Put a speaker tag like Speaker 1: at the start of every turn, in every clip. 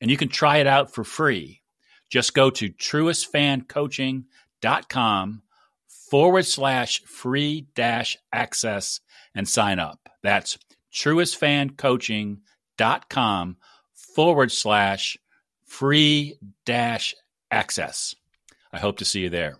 Speaker 1: and you can try it out for free. Just go to truestfancoaching.com forward slash free dash access and sign up. That's truestfancoaching.com forward slash free dash access. I hope to see you there.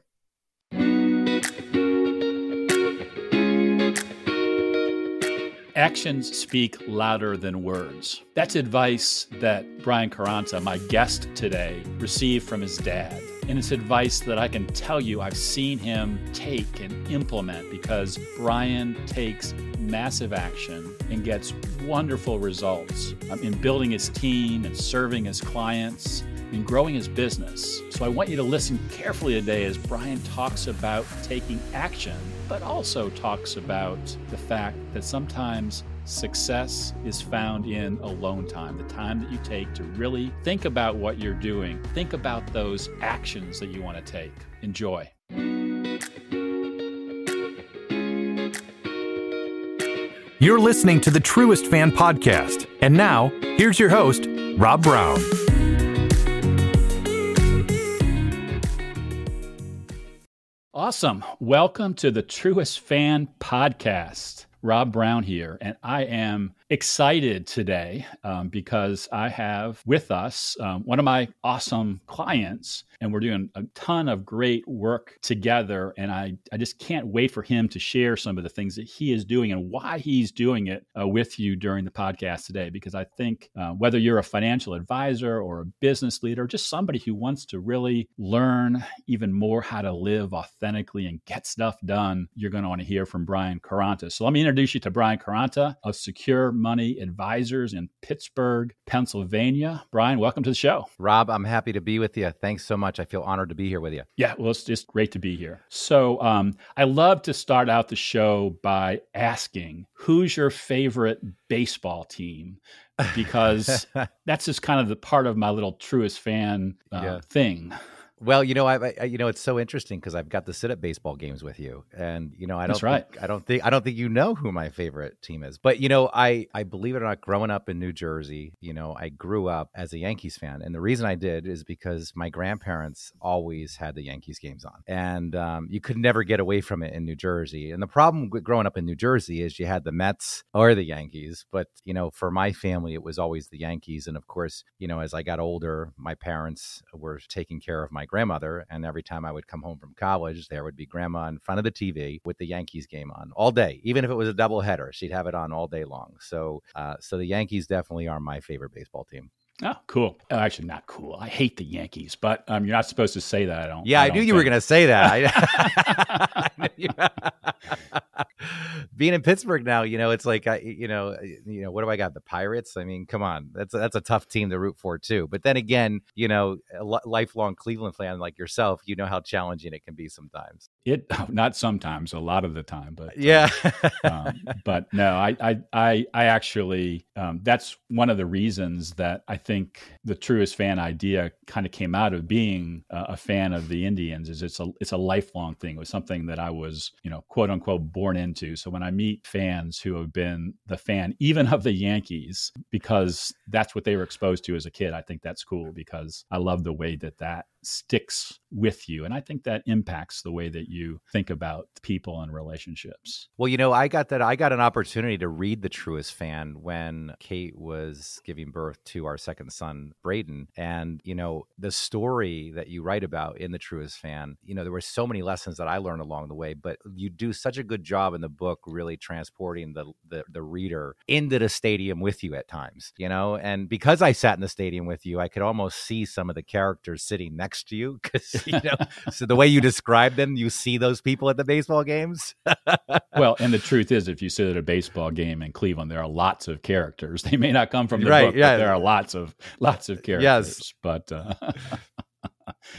Speaker 1: Actions speak louder than words. That's advice that Brian Quaranta, my guest today, received from his dad. And it's advice that I can tell you I've seen him take and implement because Brian takes massive action and gets wonderful results um, in building his team and serving his clients and growing his business. So I want you to listen carefully today as Brian talks about taking action but also talks about the fact that sometimes success is found in alone time, the time that you take to really think about what you're doing, think about those actions that you want to take. Enjoy.
Speaker 2: You're listening to the Truest Fan Podcast. And now, here's your host, Rob Brown.
Speaker 1: Awesome. Welcome to the Truest Fan Podcast. Rob Brown here, and I am excited today um, because I have with us um, one of my awesome clients, and we're doing a ton of great work together. And I, I just can't wait for him to share some of the things that he is doing and why he's doing it uh, with you during the podcast today. Because I think uh, whether you're a financial advisor or a business leader, just somebody who wants to really learn even more how to live authentically and get stuff done, you're going to want to hear from Brian Quaranta. So let me introduce you to Brian Quaranta of Secure Money Advisors in Pittsburgh, Pennsylvania. Brian, welcome to the show.
Speaker 3: Rob, I'm happy to be with you. Thanks so much. I feel honored to be here with you.
Speaker 1: Yeah, well, it's just great to be here. So, um, I love to start out the show by asking who's your favorite baseball team? Because that's just kind of the part of my little truest fan uh, yeah. thing.
Speaker 3: Well, you know, I, I, you know, it's so interesting because I've got to sit at baseball games with you, and you know, I don't,
Speaker 1: That's right.
Speaker 3: Think, I don't think, I don't think you know who my favorite team is, but you know, I, I believe it or not, growing up in New Jersey, you know, I grew up as a Yankees fan, and the reason I did is because my grandparents always had the Yankees games on, and um, you could never get away from it in New Jersey. And the problem with growing up in New Jersey is you had the Mets or the Yankees, but you know, for my family, it was always the Yankees, and of course, you know, as I got older, my parents were taking care of my grandmother. And every time I would come home from college, there would be grandma in front of the TV with the Yankees game on all day. Even if it was a double header, she'd have it on all day long. So, uh, so the Yankees definitely are my favorite baseball team.
Speaker 1: Oh, cool. Oh, actually, not cool. I hate the Yankees, but um, you're not supposed to say that. I don't.
Speaker 3: Yeah,
Speaker 1: I,
Speaker 3: I knew you think. were going to say that. Being in Pittsburgh now, you know, it's like, I, you know, you know, what do I got? The Pirates. I mean, come on, that's a, that's a tough team to root for too. But then again, you know, a lifelong Cleveland fan like yourself, you know how challenging it can be sometimes.
Speaker 1: It not sometimes, a lot of the time, but
Speaker 3: yeah.
Speaker 1: um, but no, I I I, I actually um, that's one of the reasons that I think the truest fan idea kind of came out of being a, a fan of the Indians. Is it's a it's a lifelong thing. It was something that I was you know quote unquote born into. So when I meet fans who have been the fan even of the Yankees because that's what they were exposed to as a kid, I think that's cool because I love the way that that sticks with you. And I think that impacts the way that you think about people and relationships.
Speaker 3: Well, you know, I got that I got an opportunity to read The Truest Fan when Kate was giving birth to our second son, Braden. And, you know, the story that you write about in The Truest Fan, you know, there were so many lessons that I learned along the way, but you do such a good job in the book really transporting the the, the reader into the stadium with you at times, you know, and because I sat in the stadium with you, I could almost see some of the characters sitting next next to you because you know, so the way you describe them, you see those people at the baseball games.
Speaker 1: well, and the truth is, if you sit at a baseball game in Cleveland, there are lots of characters. They may not come from the
Speaker 3: Right,
Speaker 1: book,
Speaker 3: yeah.
Speaker 1: but there are lots of lots of characters. yes. But uh,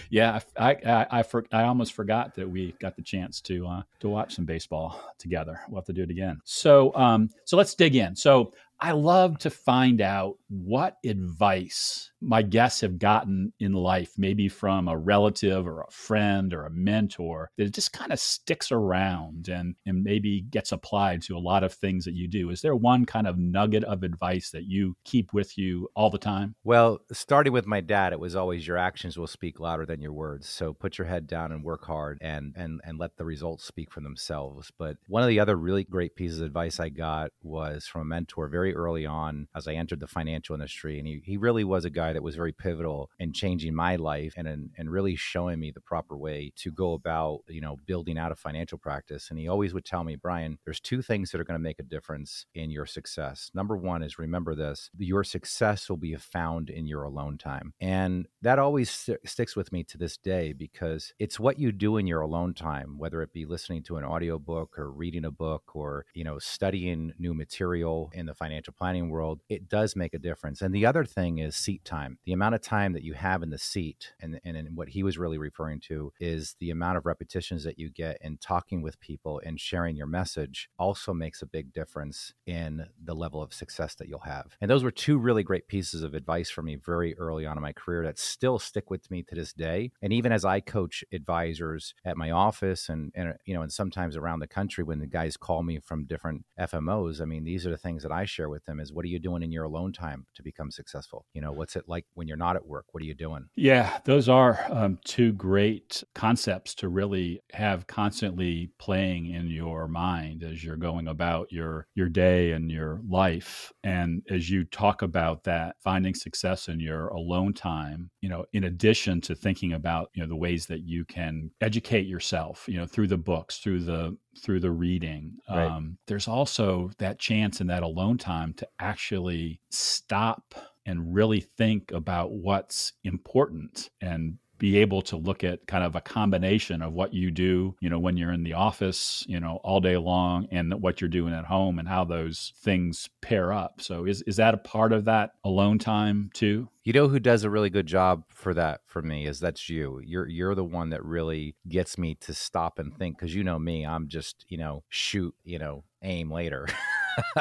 Speaker 1: yeah, I I I, for, I almost forgot that we got the chance to uh, to watch some baseball together. We'll have to do it again. So um, so let's dig in. So I love to find out what advice my guests have gotten in life, maybe from a relative or a friend or a mentor, that just kind of sticks around and, and maybe gets applied to a lot of things that you do. Is there one kind of nugget of advice that you keep with you all the time?
Speaker 3: Well, starting with my dad, it was always your actions will speak louder than your words. So put your head down and work hard and and and let the results speak for themselves. But one of the other really great pieces of advice I got was from a mentor very early on as I entered the financial industry. And he, he really was a guy that was very pivotal in changing my life and, and and really showing me the proper way to go about, you know, building out a financial practice. And he always would tell me, Brian, there's two things that are going to make a difference in your success. Number one is remember this your success will be found in your alone time. And that always st- sticks with me to this day because it's what you do in your alone time, whether it be listening to an audiobook or reading a book or, you know, studying new material in the financial planning world, it does make a difference. And the other thing is seat time. The amount of time that you have in the seat, and, and, and what he was really referring to is the amount of repetitions that you get in talking with people and sharing your message also makes a big difference in the level of success that you'll have. And those were two really great pieces of advice for me very early on in my career that still stick with me to this day. And even as I coach advisors at my office and, and you know, and sometimes around the country when the guys call me from different FMOs, I mean, these are the things that I share with them is what are you doing in your alone time to become successful? You know, what's it like when you're not at work? What are you doing?
Speaker 1: Yeah, those are um, two great concepts to really have constantly playing in your mind as you're going about your your day and your life. And as you talk about that, finding success in your alone time, you know, in addition to thinking about you know the ways that you can educate yourself, you know, through the books, through the through the reading.
Speaker 3: Right.
Speaker 1: Um, there's also that chance in that alone time to actually stop and really think about what's important and be able to look at kind of a combination of what you do, you know, when you're in the office, you know, all day long and what you're doing at home and how those things pair up. So is is that a part of that alone time too?
Speaker 3: You know who does a really good job for that for me is that's you. You're you're the one that really gets me to stop and think because you know me, I'm just you know shoot, you know aim later.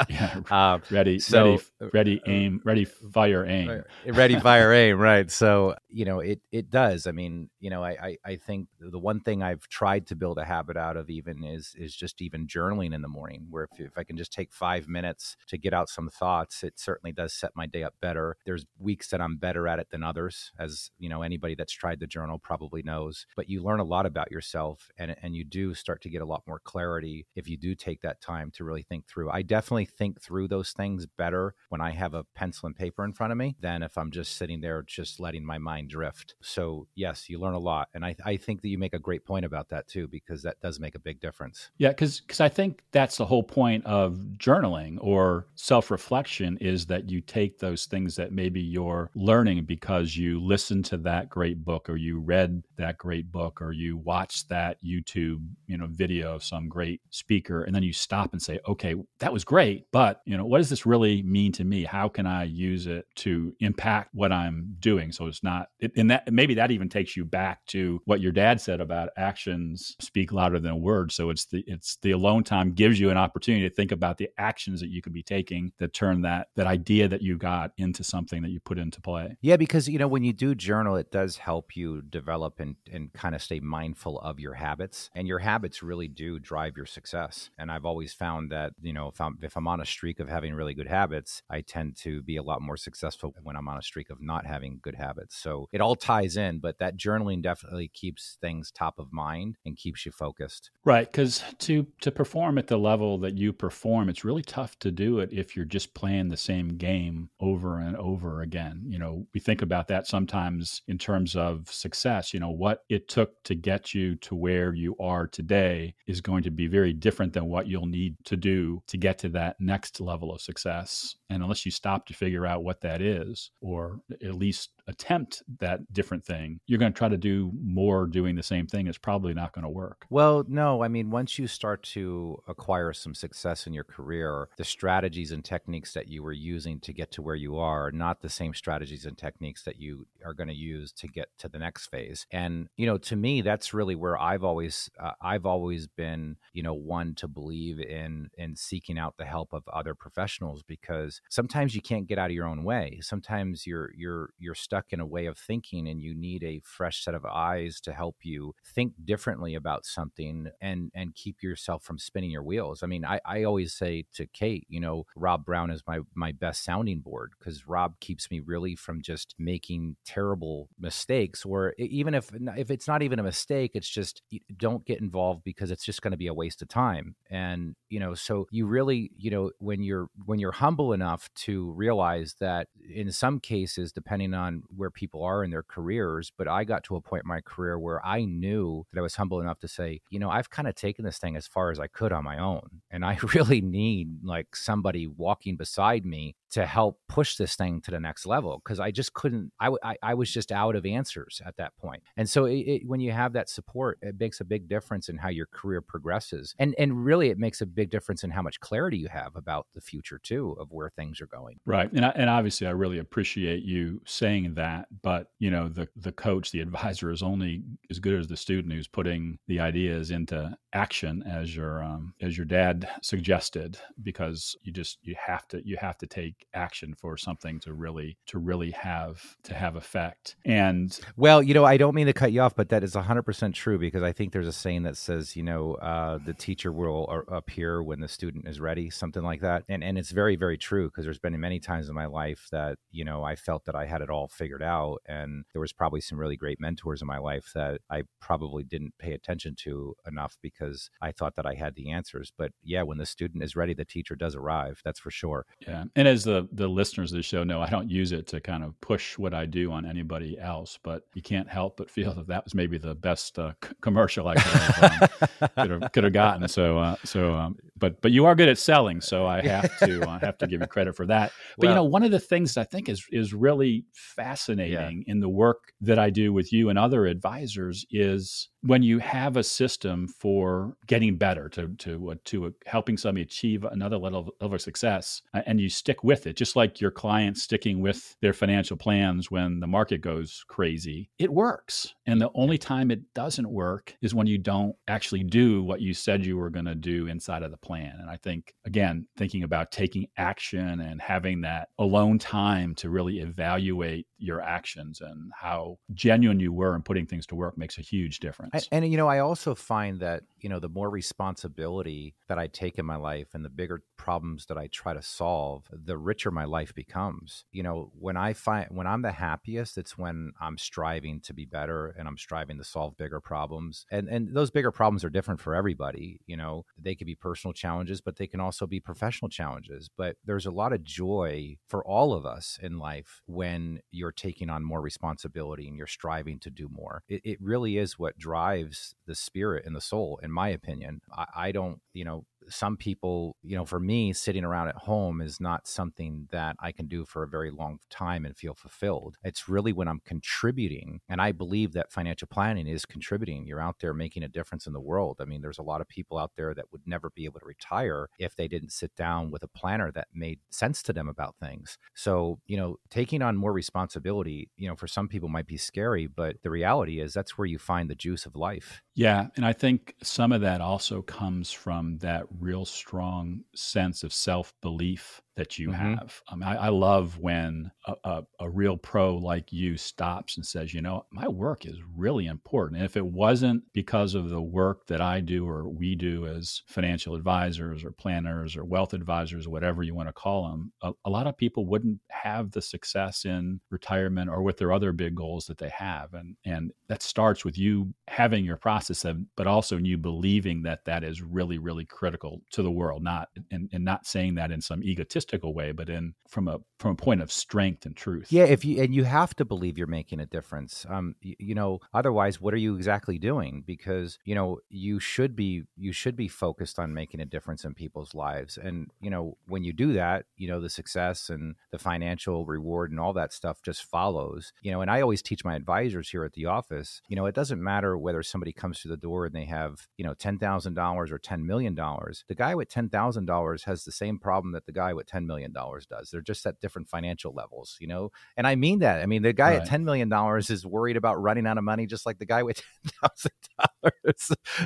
Speaker 1: Yeah.
Speaker 3: um,
Speaker 1: Ready,
Speaker 3: So-
Speaker 1: ready, uh, ready, uh, aim, ready, fire, aim.
Speaker 3: Eh, ready fire aim right so you know it it does i mean you know I, I i think the one thing i've tried to build a habit out of even is is just even journaling in the morning where if, if i can just take five minutes to get out some thoughts it certainly does set my day up better there's weeks that i'm better at it than others as you know anybody that's tried the journal probably knows but you learn a lot about yourself and and you do start to get a lot more clarity if you do take that time to really think through i definitely think through those things better when i have a pencil and paper in front of me than if i'm just sitting there just letting my mind drift. So yes you learn a lot and i, I think that you make a great point about that too because that does make a big difference.
Speaker 1: Yeah, because I think that's the whole point of journaling or self reflection is that you take those things that maybe you're learning because you listened to that great book or you read that great book or you watched that YouTube you know video of some great speaker and then you stop and say, okay, that was great, but you know what does this really mean to me? How can I use it to impact what I'm doing? So it's not, it, and that maybe that even takes you back to what your dad said about actions speak louder than words. So it's the it's the alone time gives you an opportunity to think about the actions that you could be taking that turn that that idea that you got into something that you put into play.
Speaker 3: Yeah, because you know when you do journal, it does help you develop and and kind of stay mindful of your habits, and your habits really do drive your success. And I've always found that you know I'm if I'm on a streak of having really good habits, I tend to be a lot more successful when I'm on a streak of not having good habits. So it all ties in, but that journaling definitely keeps things top of mind and keeps you focused.
Speaker 1: Right, because to to perform at the level that you perform, it's really tough to do it if you're just playing the same game over and over again. You know, we think about that sometimes in terms of success. You know, what it took to get you to where you are today is going to be very different than what you'll need to do to get to that next level of success. And unless you stop to figure out what that is, or at least attempt that different thing, you're going to try to do more doing the same thing. It's probably not going to work.
Speaker 3: Well, no. I mean, once you start to acquire some success in your career, the strategies and techniques that you were using to get to where you are, are not the same strategies and techniques that you are going to use to get to the next phase. And, you know, to me, that's really where I've always, uh, I've always been, you know, one to believe in, in seeking out the help of other professionals because sometimes you can't get out of your own way. Sometimes you're, you're, you're stuck in a way of thinking and you need a fresh set of eyes to help you think differently about something and and keep yourself from spinning your wheels. I mean, I, I always say to Kate, you know, Rob Brown is my my best sounding board because Rob keeps me really from just making terrible mistakes or even if if it's not even a mistake, it's just don't get involved because it's just going to be a waste of time. And you know, so you really, you know, when you're when you're humble enough to realize that in some cases, depending on where people are in their careers, but I got to a point in my career where I knew that I was humble enough to say, you know, I've kind of taken this thing as far as I could on my own. And I really need like somebody walking beside me to help push this thing to the next level because I just couldn't. I, I, I was just out of answers at that point. And so it, it, when you have that support, it makes a big difference in how your career progresses, and and really it makes a big difference in how much clarity you have about the future too of where things are going.
Speaker 1: Right, and I, and obviously I really appreciate you saying that. But you know the the coach, the advisor is only as good as the student who's putting the ideas into action as your um, as your dad suggested because you just you have to you have to take action for something to really to really have to have effect and
Speaker 3: well you know i don't mean to cut you off but that is 100% true because i think there's a saying that says you know uh, the teacher will appear when the student is ready something like that and and it's very very true because there's been many times in my life that you know i felt that i had it all figured out and there was probably some really great mentors in my life that i probably didn't pay attention to enough because i thought that i had the answers but yeah when the student is ready the teacher does arrive that's for sure
Speaker 1: yeah and as the the listeners of the show know, I don't use it to kind of push what I do on anybody else. But you can't help but feel that that was maybe the best uh, c- commercial I could have, um, could have, could have gotten. So uh, so um, but but you are good at selling, so I have to I have to give you credit for that. But well, you know, one of the things I think is is really fascinating yeah. in the work that I do with you and other advisors is when you have a system for getting better to to uh, to helping somebody achieve another level of success uh, and you stick with it just like your clients sticking with their financial plans when the market goes crazy it works and the only time it doesn't work is when you don't actually do what you said you were going to do inside of the plan and i think again thinking about taking action and having that alone time to really evaluate your actions and how genuine you were in putting things to work makes a huge difference
Speaker 3: and, and, you know, I also find that, you know, the more responsibility that I take in my life and the bigger problems that I try to solve, the richer my life becomes. You know, when I find when I'm the happiest, it's when I'm striving to be better and I'm striving to solve bigger problems. And and those bigger problems are different for everybody. You know, they could be personal challenges, but they can also be professional challenges. But there's a lot of joy for all of us in life when you're taking on more responsibility and you're striving to do more. It, it really is what drives the spirit and the soul, in my opinion. I, I don't, you know, some people, you know, for me, sitting around at home is not something that I can do for a very long time and feel fulfilled. It's really when I'm contributing. And I believe that financial planning is contributing. You're out there making a difference in the world. I mean, there's a lot of people out there that would never be able to retire if they didn't sit down with a planner that made sense to them about things. So, you know, taking on more responsibility, you know, for some people might be scary, but the reality is that's where you find the juice of life.
Speaker 1: Yeah. And I think some of that also comes from that real strong sense of self belief that you mm-hmm. have. I, mean, I, I, love when a, a, a, real pro like you stops and says, you know, my work is really important. And if it wasn't because of the work that I do or we do as financial advisors or planners or wealth advisors, or whatever you want to call them, a, a lot of people wouldn't have the success in retirement or with their other big goals that they have. And, and that starts with you having your process, of, but also you believing that that is really, really critical to the world, not and, and not saying that in some egotistical way, but in from a from a point of strength and truth.
Speaker 3: Yeah, if you and you have to believe you're making a difference. Um, you, you know, otherwise, what are you exactly doing? Because you know you should be you should be focused on making a difference in people's lives, and you know when you do that, you know the success and the financial reward and all that stuff just follows. You know, and I always teach my advisors here at the office. You know, it doesn't matter whether somebody comes to the door and they have you know ten thousand dollars or ten million dollars. The guy with ten thousand dollars has the same problem that the guy with ten million dollars does. They're just at different financial levels. You know, and I mean that. I mean the guy right. at ten million dollars is worried about running out of money, just like the guy with ten thousand dollars.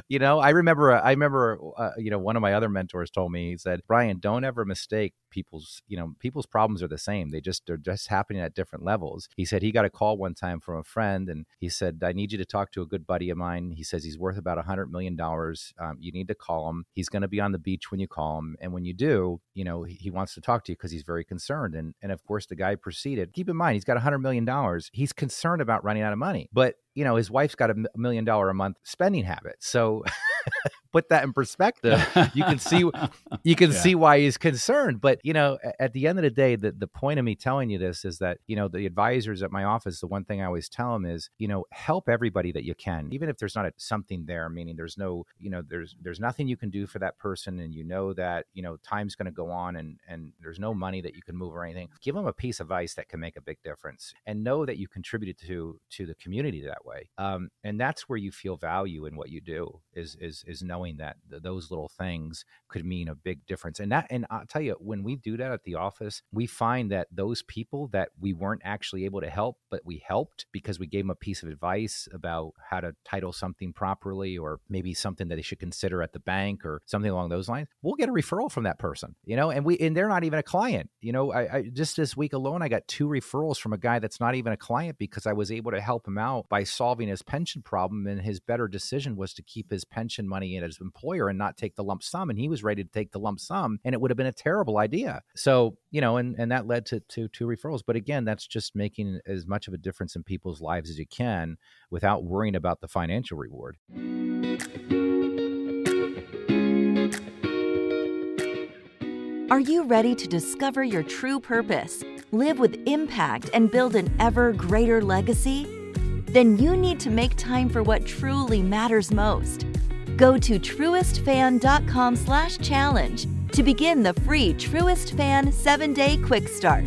Speaker 3: You know, I remember. I remember. Uh, you know, one of my other mentors told me. He said, "Brian, don't ever mistake people's you know people's problems are the same. They just they're just happening at different levels. He said he got a call one time from a friend and he said i need you to talk to a good buddy of mine. He says he's worth about a hundred million dollars. Um, you need to call him. He's going to be on the beach when you call him. And when you do you know he, he wants to talk to you because he's very concerned. And and of course the guy proceeded keep in mind he's got a hundred million dollars. He's concerned about running out of money. But you know his wife's got a million dollar a month spending habit. So put that in perspective, you can see you can yeah. see why he's concerned. But you know, at the end of the day, the, the point of me telling you this is that you know the advisors at my office, the one thing I always tell them is you know help everybody that you can, even if there's not a, something there. Meaning there's no you know there's there's nothing you can do for that person, and you know that you know time's going to go on, and and there's no money that you can move or anything. Give them a piece of ice that can make a big difference, and know that you contributed to to the community that way. Um, and that's where you feel value in what you do is is is knowing knowing that th- those little things could mean a big difference. And that, and I'll tell you, when we do that at the office, we find that those people that we weren't actually able to help, but we helped because we gave them a piece of advice about how to title something properly, or maybe something that they should consider at the bank, or something along those lines. We'll get a referral from that person, you know, and we and they're not even a client. You know, I, I just this week alone, I got two referrals from a guy that's not even a client because I was able to help him out by solving his pension problem, and his better decision was to keep his pension money in his employer and not take the lump sum. And he was ready to take the lump sum, and it would have been a terrible idea. So, you know, and, and that led to, to two referrals. But again, that's just making as much of a difference in people's lives as you can without worrying about the financial reward.
Speaker 4: Are you ready to discover your true purpose, live with impact, and build an ever greater legacy? Then you need to make time for what truly matters most Go to truestfan.com slash challenge to begin the free Truest Fan 7-Day Quick Start.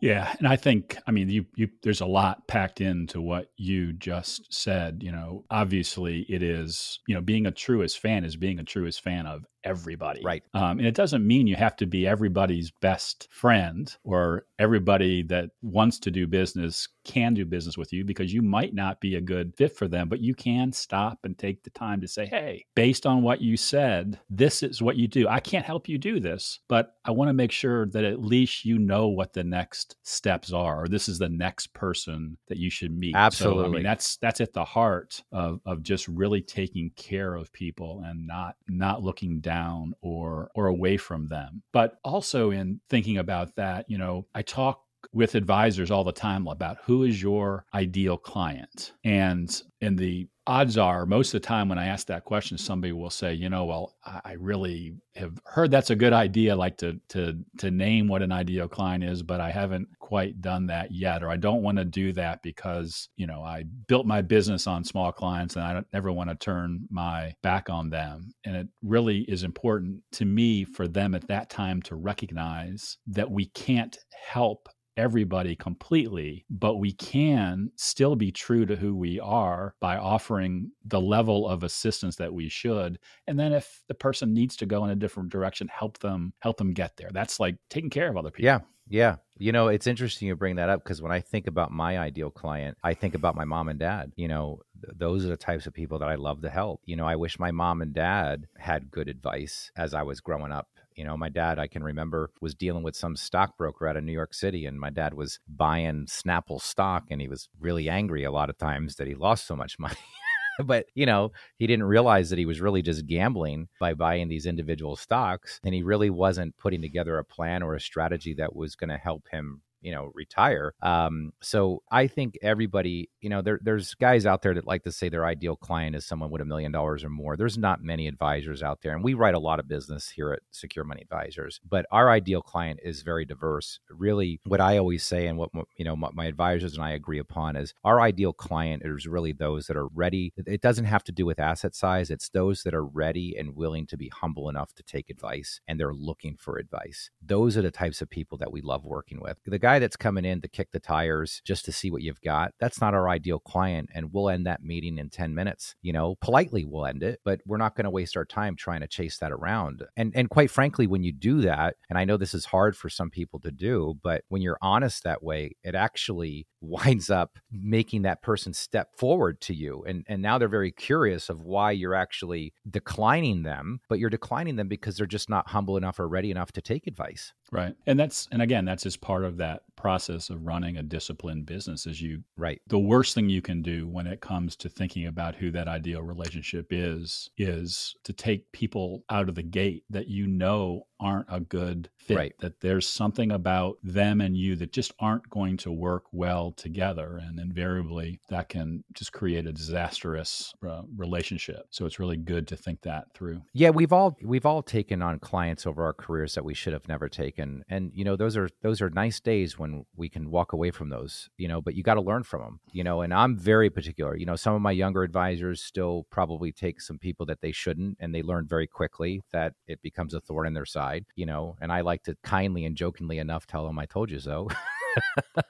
Speaker 1: Yeah, and I think I mean you you there's a lot packed into what you just said, you know. Obviously it is, you know, being a truest fan is being a truest fan of everybody.
Speaker 3: Right.
Speaker 1: Um, and it doesn't mean you have to be everybody's best friend or everybody that wants to do business can do business with you because you might not be a good fit for them, but you can stop and take the time to say, hey, based on what you said, this is what you do. I can't help you do this, but I want to make sure that at least you know what the next steps are, or this is the next person that you should meet.
Speaker 3: Absolutely.
Speaker 1: So, I mean, that's that's at the heart of, of just really taking care of people and not not looking down down or or away from them. But also in thinking about that, you know, I talk with advisors all the time about who is your ideal client. And in the odds are most of the time when I ask that question, somebody will say, you know, well, I really have heard that's a good idea, like to to to name what an ideal client is, but I haven't quite done that yet, or I don't want to do that because you know I built my business on small clients and I don't never want to turn my back on them. And it really is important to me for them at that time to recognize that we can't help everybody completely, but we can still be true to who we are by offering the level of assistance that we should. And then if the person needs to go in a different direction, help them help them get there. That's like taking care of other people.
Speaker 3: Yeah. Yeah. You know, it's interesting you bring that up because when I think about my ideal client, I think about my mom and dad. You know, th- those are the types of people that I love to help. You know, I wish my mom and dad had good advice as I was growing up you know, my dad, I can remember, was dealing with some stockbroker out of New York City, and my dad was buying Snapple stock, and he was really angry a lot of times that he lost so much money. but you know he didn't realize that he was really just gambling by buying these individual stocks and he really wasn't putting together a plan or a strategy that was going to help him you know, retire. Um, so I think everybody, you know, there, there's guys out there that like to say their ideal client is someone with a million dollars or more. There's not many advisors out there, and we write a lot of business here at Secure Money Advisors, but our ideal client is very diverse. Really, what I always say, and what you know, my advisors and I agree upon is our ideal client is really those that are ready. It doesn't have to do with asset size. It's those that are ready and willing to be humble enough to take advice, and they're looking for advice. Those are the types of people that we love working with. The guy that's coming in to kick the tires just to see what you've got, that's not our ideal client, and we'll end that meeting in ten minutes. You know, politely we'll end it, but we're not going to waste our time trying to chase that around. And and quite frankly, when you do that, and I know this is hard for some people to do, but when you're honest that way, it actually winds up making that person step forward to you. And and now they're very curious of why you're actually declining them, but you're declining them because they're just not humble enough or ready enough to take advice.
Speaker 1: Right. And that's and again, that's just part of that process of running a disciplined business is you
Speaker 3: right.
Speaker 1: The worst thing you can do when it comes to thinking about who that ideal relationship is is to take people out of the gate that you know aren't a good fit
Speaker 3: right.
Speaker 1: that there's something about them and you that just aren't going to work well together and invariably that can just create a disastrous uh, relationship so it's really good to think that through
Speaker 3: yeah we've all we've all taken on clients over our careers that we should have never taken and you know those are those are nice days when we can walk away from those you know but you got to learn from them you know and i'm very particular you know some of my younger advisors still probably take some people that they shouldn't and they learn very quickly that it becomes a thorn in their side side, you know, and I like to kindly and jokingly enough tell them I told you so.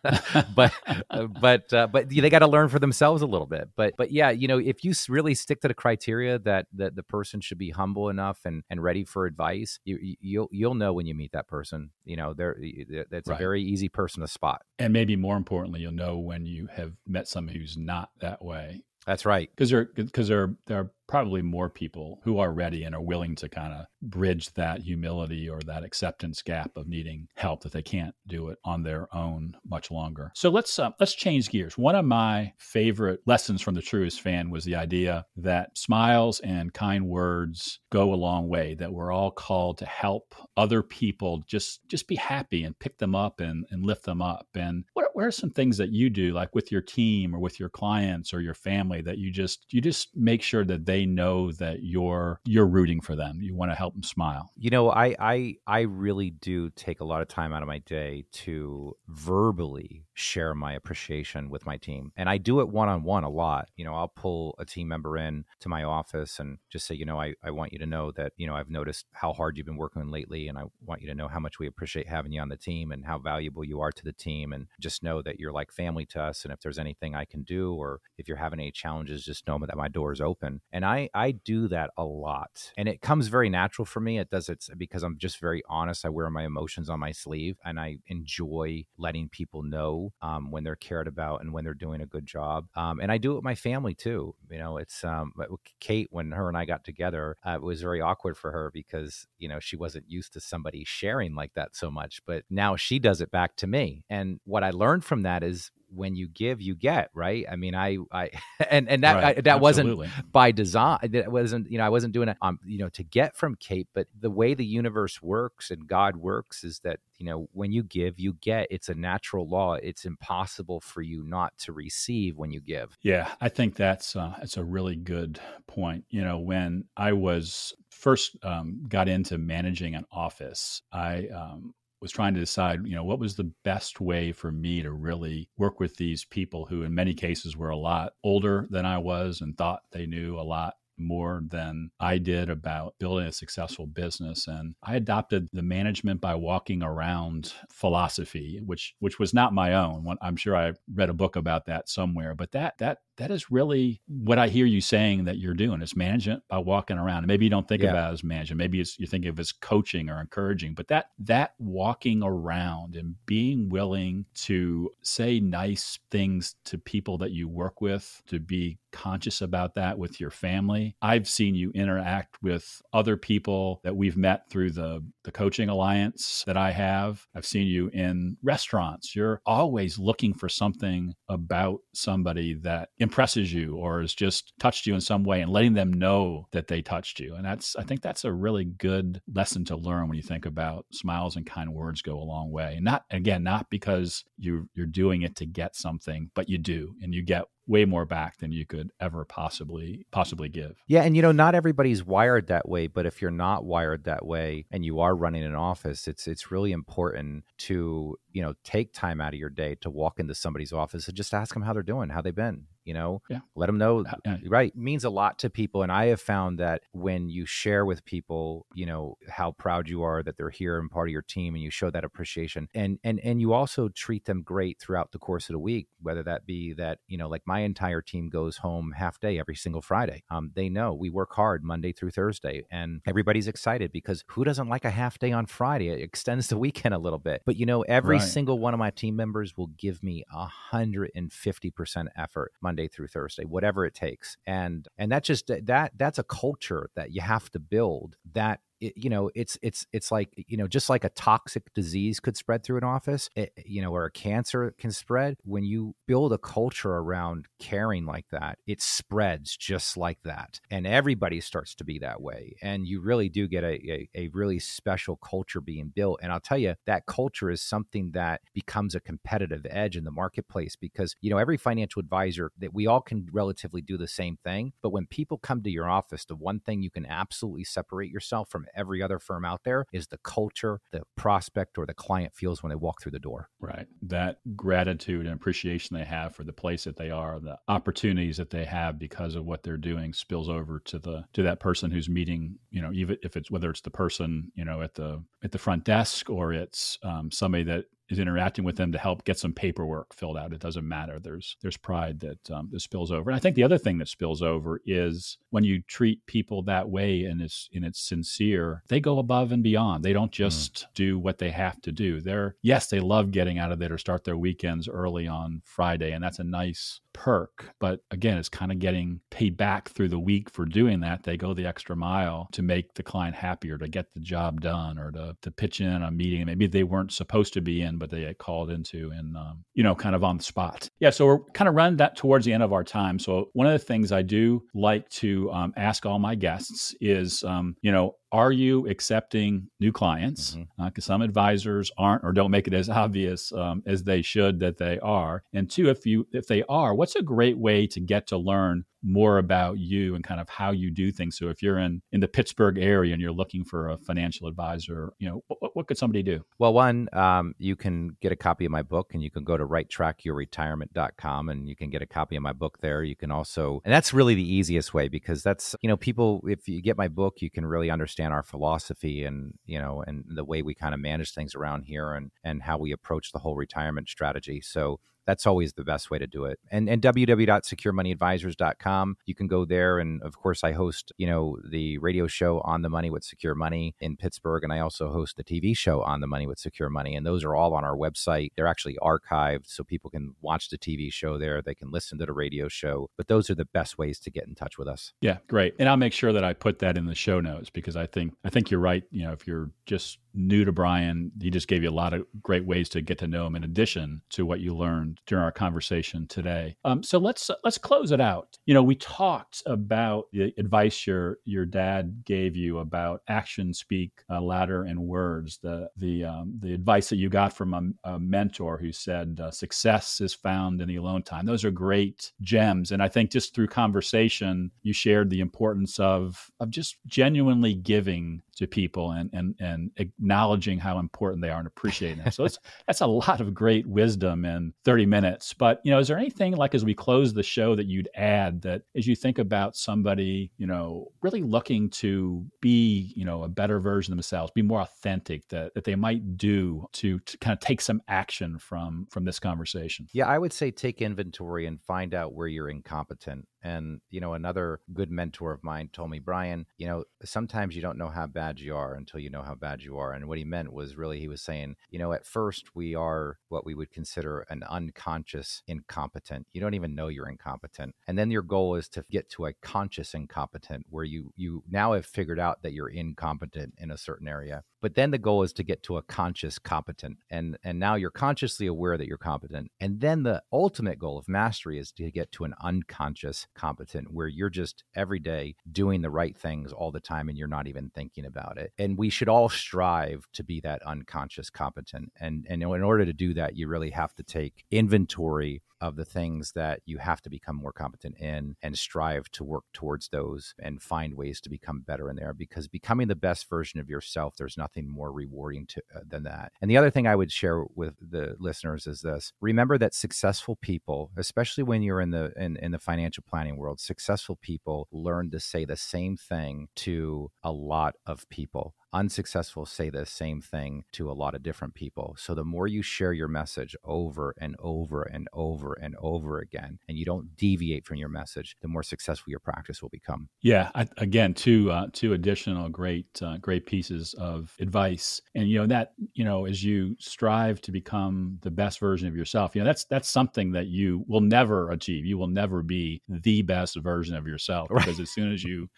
Speaker 3: but uh, but uh, but they got to learn for themselves a little bit. But but yeah, you know, if you really stick to the criteria that that the person should be humble enough and and ready for advice, you you'll you'll know when you meet that person. You know, they're it's right. a very easy person to spot.
Speaker 1: And maybe more importantly, you'll know when you have met someone who's not that way.
Speaker 3: That's right.
Speaker 1: Because there because there there are probably more people who are ready and are willing to kind of bridge that humility or that acceptance gap of needing help that they can't do it on their own much longer. So let's uh, let's change gears. One of my favorite lessons from the Truest Fan was the idea that smiles and kind words go a long way. That we're all called to help other people just just be happy and pick them up and, and lift them up. And what, what are some things that you do, like with your team or with your clients or your family, that you just you just make sure that they know that you're you're rooting for them. You want to help them smile.
Speaker 3: You know, I I I really do take a lot of time out of my day to verbally share my appreciation with my team. And I do it one on one a lot. You know, I'll pull a team member in to my office and just say, you know, I, I want you to know that, you know, I've noticed how hard you've been working lately. And I want you to know how much we appreciate having you on the team and how valuable you are to the team. And just know that you're like family to us. And if there's anything I can do or if you're having any challenges, just know that my door is open. And I, I do that a lot. And it comes very natural for me. It does it because I'm just very honest. I wear my emotions on my sleeve and I enjoy letting people know um, when they're cared about and when they're doing a good job. Um, and I do it with my family too. You know, it's um, Kate when her and I got together. Uh, it was very awkward for her because you know she wasn't used to somebody sharing like that so much. But now she does it back to me. And what I learned from that is when you give you get right? I mean i i and and that right. I, that Absolutely. wasn't by design that wasn't you know i wasn't doing it um you know to get from kate but the way the universe works and god works is that you know when you give you get. It's a natural law. It's impossible for you not to receive when you give.
Speaker 1: Yeah i think that's uh, that's a really good point. You know when i was first um, got into managing an office i um, was trying to decide, you know, what was the best way for me to really work with these people who, in many cases, were a lot older than I was and thought they knew a lot more than I did about building a successful business. And I adopted the management by walking around philosophy, which which was not my own. I'm sure I read a book about that somewhere, but that that that is really what I hear you saying that you're doing is management by walking around. And maybe you don't think yeah. about it as management. Maybe it's, you think of it as coaching or encouraging, but that that walking around and being willing to say nice things to people that you work with, to be conscious about that with your family. I've seen you interact with other people that we've met through the, the coaching alliance that I have. I've seen you in restaurants. You're always looking for something about somebody that impresses you or has just touched you in some way and letting them know that they touched you. And that's, I think that's a really good lesson to learn when you think about smiles and kind words go a long way. And not, again, not because you, you're doing it to get something, but you do, and you get way more back than you could ever possibly possibly give.
Speaker 3: Yeah, and you know not everybody's wired that way, but if you're not wired that way and you are running an office, it's it's really important to, you know, take time out of your day to walk into somebody's office and just ask them how they're doing, how they've been, you know?
Speaker 1: Yeah.
Speaker 3: let them know right means a lot to people and i have found that when you share with people you know how proud you are that they're here and part of your team and you show that appreciation and and and you also treat them great throughout the course of the week whether that be that you know like my entire team goes home half day every single friday. Um, they know we work hard monday through thursday and everybody's excited because who doesn't like a half day on friday? It extends the weekend a little bit. But you know every right. single one of my team members will give me a hundred and fifty percent effort my Monday through Thursday, whatever it takes. And and that just that that's a culture that you have to build that it, you know it's it's it's like you know just like a toxic disease could spread through an office it, you know or a cancer can spread when you build a culture around caring like that it spreads just like that and everybody starts to be that way and you really do get a, a, a really special culture being built and i'll tell you that culture is something that becomes a competitive edge in the marketplace because you know every financial advisor that we all can relatively do the same thing but when people come to your office the one thing you can absolutely separate yourself from every other firm out there is the culture the prospect or the client feels when they walk through the door.
Speaker 1: Right. That gratitude and appreciation they have for the place that they are, the opportunities that they have because of what they're doing spills over to the to that person who's meeting, you know, even if it's whether it's the person, you know, at the at the front desk or it's um, somebody that is interacting with them to help get some paperwork filled out. It doesn't matter. There's there's pride that um, that spills over. And I think the other thing that spills over is when you treat people that way and it's and it's sincere, they go above and beyond. They don't mm. just mm. do what they have to do. They're yes, they love getting out of there to start their weekends early on Friday, and that's a nice perk. But again, it's kind of getting paid back through the week for doing that. They go the extra mile to make the client happier, to get the job done, or to, to pitch in a meeting maybe they weren't supposed to be in, but they get called into and, um, you know, kind of on the spot. Yeah. So we're kind of running that towards the end of our time. So one of the things I do like to um, ask all my guests is, um, you know, are you accepting new clients? Because mm-hmm. uh, some advisors aren't or don't make it as obvious um, as they should that they are. And two, if you if they are, what's a great way to get to learn more about you and kind of how you do things. So if you're in in the Pittsburgh area and you're looking for a financial advisor, you know what, what could somebody do?
Speaker 3: Well, one, um, you can get a copy of my book, and you can go to righttrackyourretirement.com, and you can get a copy of my book there. You can also, and that's really the easiest way because that's you know people. If you get my book, you can really understand our philosophy and you know and the way we kind of manage things around here and and how we approach the whole retirement strategy. So that's always the best way to do it. And and www.securemoneyadvisors.com. You can go there and of course I host, you know, the radio show on the money with Secure Money in Pittsburgh and I also host the TV show on the money with Secure Money and those are all on our website. They're actually archived so people can watch the TV show there, they can listen to the radio show, but those are the best ways to get in touch with us.
Speaker 1: Yeah, great. And I'll make sure that I put that in the show notes because I think I think you're right, you know, if you're just new to Brian, he just gave you a lot of great ways to get to know him in addition to what you learned during our conversation today. Um, so let's let's close it out. You know, we talked about the advice your your dad gave you about action speak uh, louder and words. The the um, the advice that you got from a, a mentor who said uh, success is found in the alone time. Those are great gems, and I think just through conversation, you shared the importance of of just genuinely giving to people and and and acknowledging how important they are and appreciating them. So it's that's a lot of great wisdom in 30 minutes. But you know, is there anything like as we close the show that you'd add that as you think about somebody, you know, really looking to be, you know, a better version of themselves, be more authentic that that they might do to, to kind of take some action from from this conversation?
Speaker 3: Yeah, I would say take inventory and find out where you're incompetent And, you know, another good mentor of mine told me, Brian, you know, sometimes you don't know how bad you are until you know how bad you are. And what he meant was really, he was saying, you know, at first we are what we would consider an unconscious incompetent. You don't even know you're incompetent. And then your goal is to get to a conscious incompetent where you, you now have figured out that you're incompetent in a certain area. But then the goal is to get to a conscious competent. And, and now you're consciously aware that you're competent. And then the ultimate goal of mastery is to get to an unconscious competent where you're just every day doing the right things all the time and you're not even thinking about it. And we should all strive to be that unconscious competent. And, and in order to do that, you really have to take inventory of the things that you have to become more competent in and strive to work towards those and find ways to become better in there because becoming the best version of yourself there's nothing more rewarding to, uh, than that. And the other thing i would share with the listeners is this. Remember that successful people especially when you're in the in, in the financial planning world successful people learn to say the same thing to a lot of people unsuccessful say the same thing to a lot of different people. So the more you share your message over and over and over and over again, and you don't deviate from your message, the more successful your practice will become.
Speaker 1: Yeah, I, again, two uh, two additional great uh, great pieces of advice, and you know that you know as you strive to become the best version of yourself, you know that's that's something that you will never achieve. You will never be the best version of yourself because as soon as you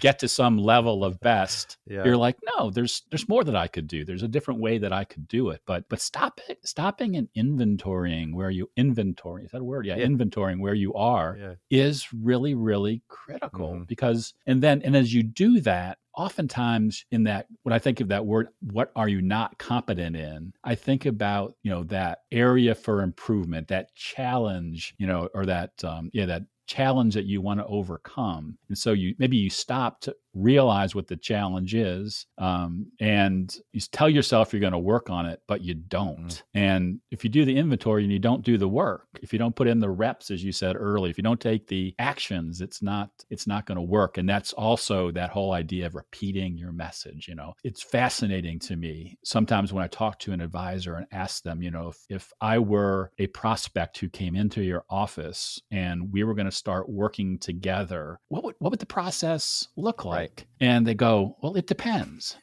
Speaker 1: get to some level of best, yeah. you're like, no no, there's there's more that I could do. There's a different way that I could do it. But but stop it, stopping and inventorying where you inventory is that a word? Yeah, yeah. inventorying where you are yeah. is really really critical mm-hmm. because and then and as you do that, oftentimes in that when i think of that word what are you not competent in i think about you know that area for improvement that challenge you know or that um, yeah that challenge that you want to overcome and so you maybe you stop to realize what the challenge is um, and you tell yourself you're going to work on it but you don't mm-hmm. and if you do the inventory and you don't do the work if you don't put in the reps as you said early if you don't take the actions it's not it's not going to work and that's also that whole idea of repeating your message you know it's fascinating to me sometimes when i talk to an advisor and ask them you know if, if i were a prospect who came into your office and we were going to start working together what would what would the process look like right. And they go, well, it depends.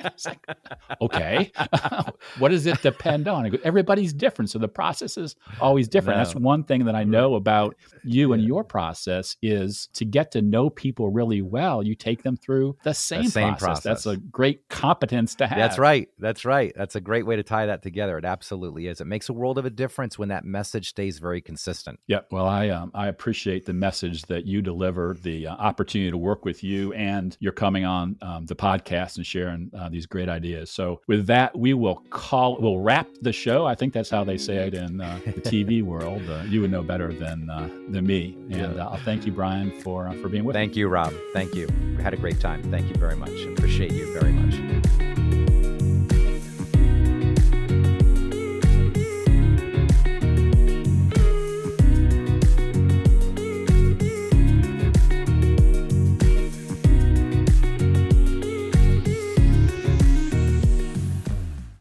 Speaker 1: It's like, okay, what does it depend on? Everybody's different, so the process is always different. No. That's one thing that I know about you and your process is to get to know people really well. You take them through the same, the same process. process. That's a great competence to have.
Speaker 3: That's right. That's right. That's a great way to tie that together. It absolutely is. It makes a world of a difference when that message stays very consistent.
Speaker 1: Yeah. Well, I um, I appreciate the message that you deliver, the uh, opportunity to work with you, and you're coming on um, the podcast and sharing uh, these great ideas. So with that, we will call we'll wrap the show. I think that's how they say it in uh, the TV world. Uh, you would know better than uh, than me. And yeah. Uh, I'll thank you, Brian, for uh, for being with.
Speaker 3: Thank me. you, Rob. Thank you. We had a great time. Thank you very much. Appreciate you very much.